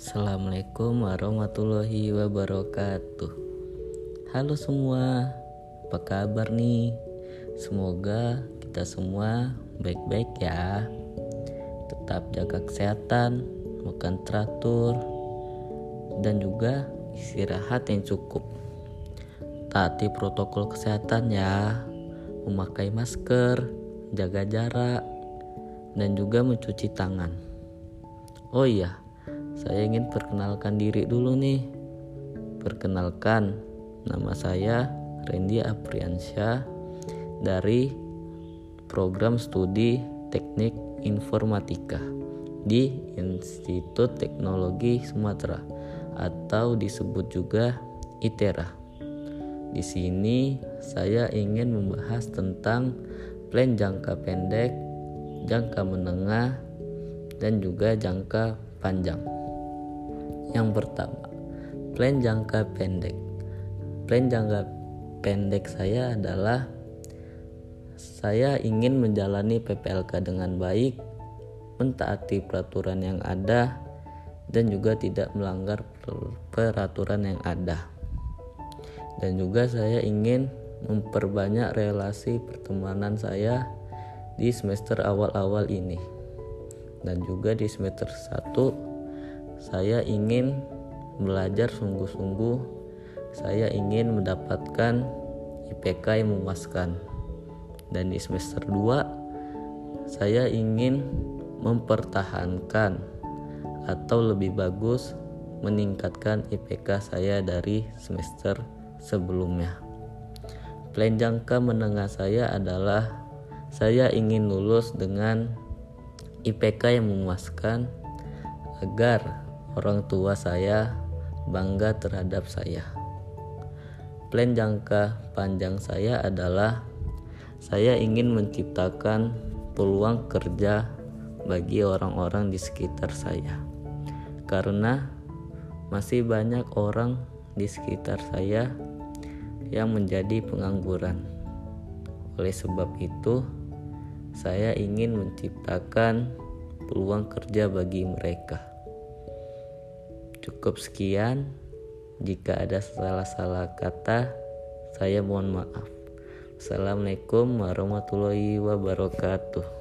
Assalamualaikum warahmatullahi wabarakatuh. Halo semua, apa kabar nih? Semoga kita semua baik-baik ya. Tetap jaga kesehatan, makan teratur, dan juga istirahat yang cukup. Taati protokol kesehatan ya, memakai masker, jaga jarak, dan juga mencuci tangan. Oh iya, saya ingin perkenalkan diri dulu nih. Perkenalkan, nama saya Randy Apriansyah dari program studi Teknik Informatika di Institut Teknologi Sumatera atau disebut juga ITERA. Di sini saya ingin membahas tentang plan jangka pendek, jangka menengah, dan juga jangka panjang. Yang pertama, plan jangka pendek. Plan jangka pendek saya adalah saya ingin menjalani PPLK dengan baik, mentaati peraturan yang ada, dan juga tidak melanggar peraturan yang ada. Dan juga saya ingin memperbanyak relasi pertemanan saya di semester awal-awal ini dan juga di semester 1 saya ingin belajar sungguh-sungguh saya ingin mendapatkan IPK yang memuaskan dan di semester 2 saya ingin mempertahankan atau lebih bagus meningkatkan IPK saya dari semester sebelumnya. Plan jangka menengah saya adalah saya ingin lulus dengan IPK yang memuaskan agar orang tua saya bangga terhadap saya. Plan jangka panjang saya adalah saya ingin menciptakan peluang kerja bagi orang-orang di sekitar saya. Karena masih banyak orang di sekitar saya yang menjadi pengangguran. Oleh sebab itu, saya ingin menciptakan peluang kerja bagi mereka. Cukup sekian. Jika ada salah-salah kata, saya mohon maaf. Assalamualaikum warahmatullahi wabarakatuh.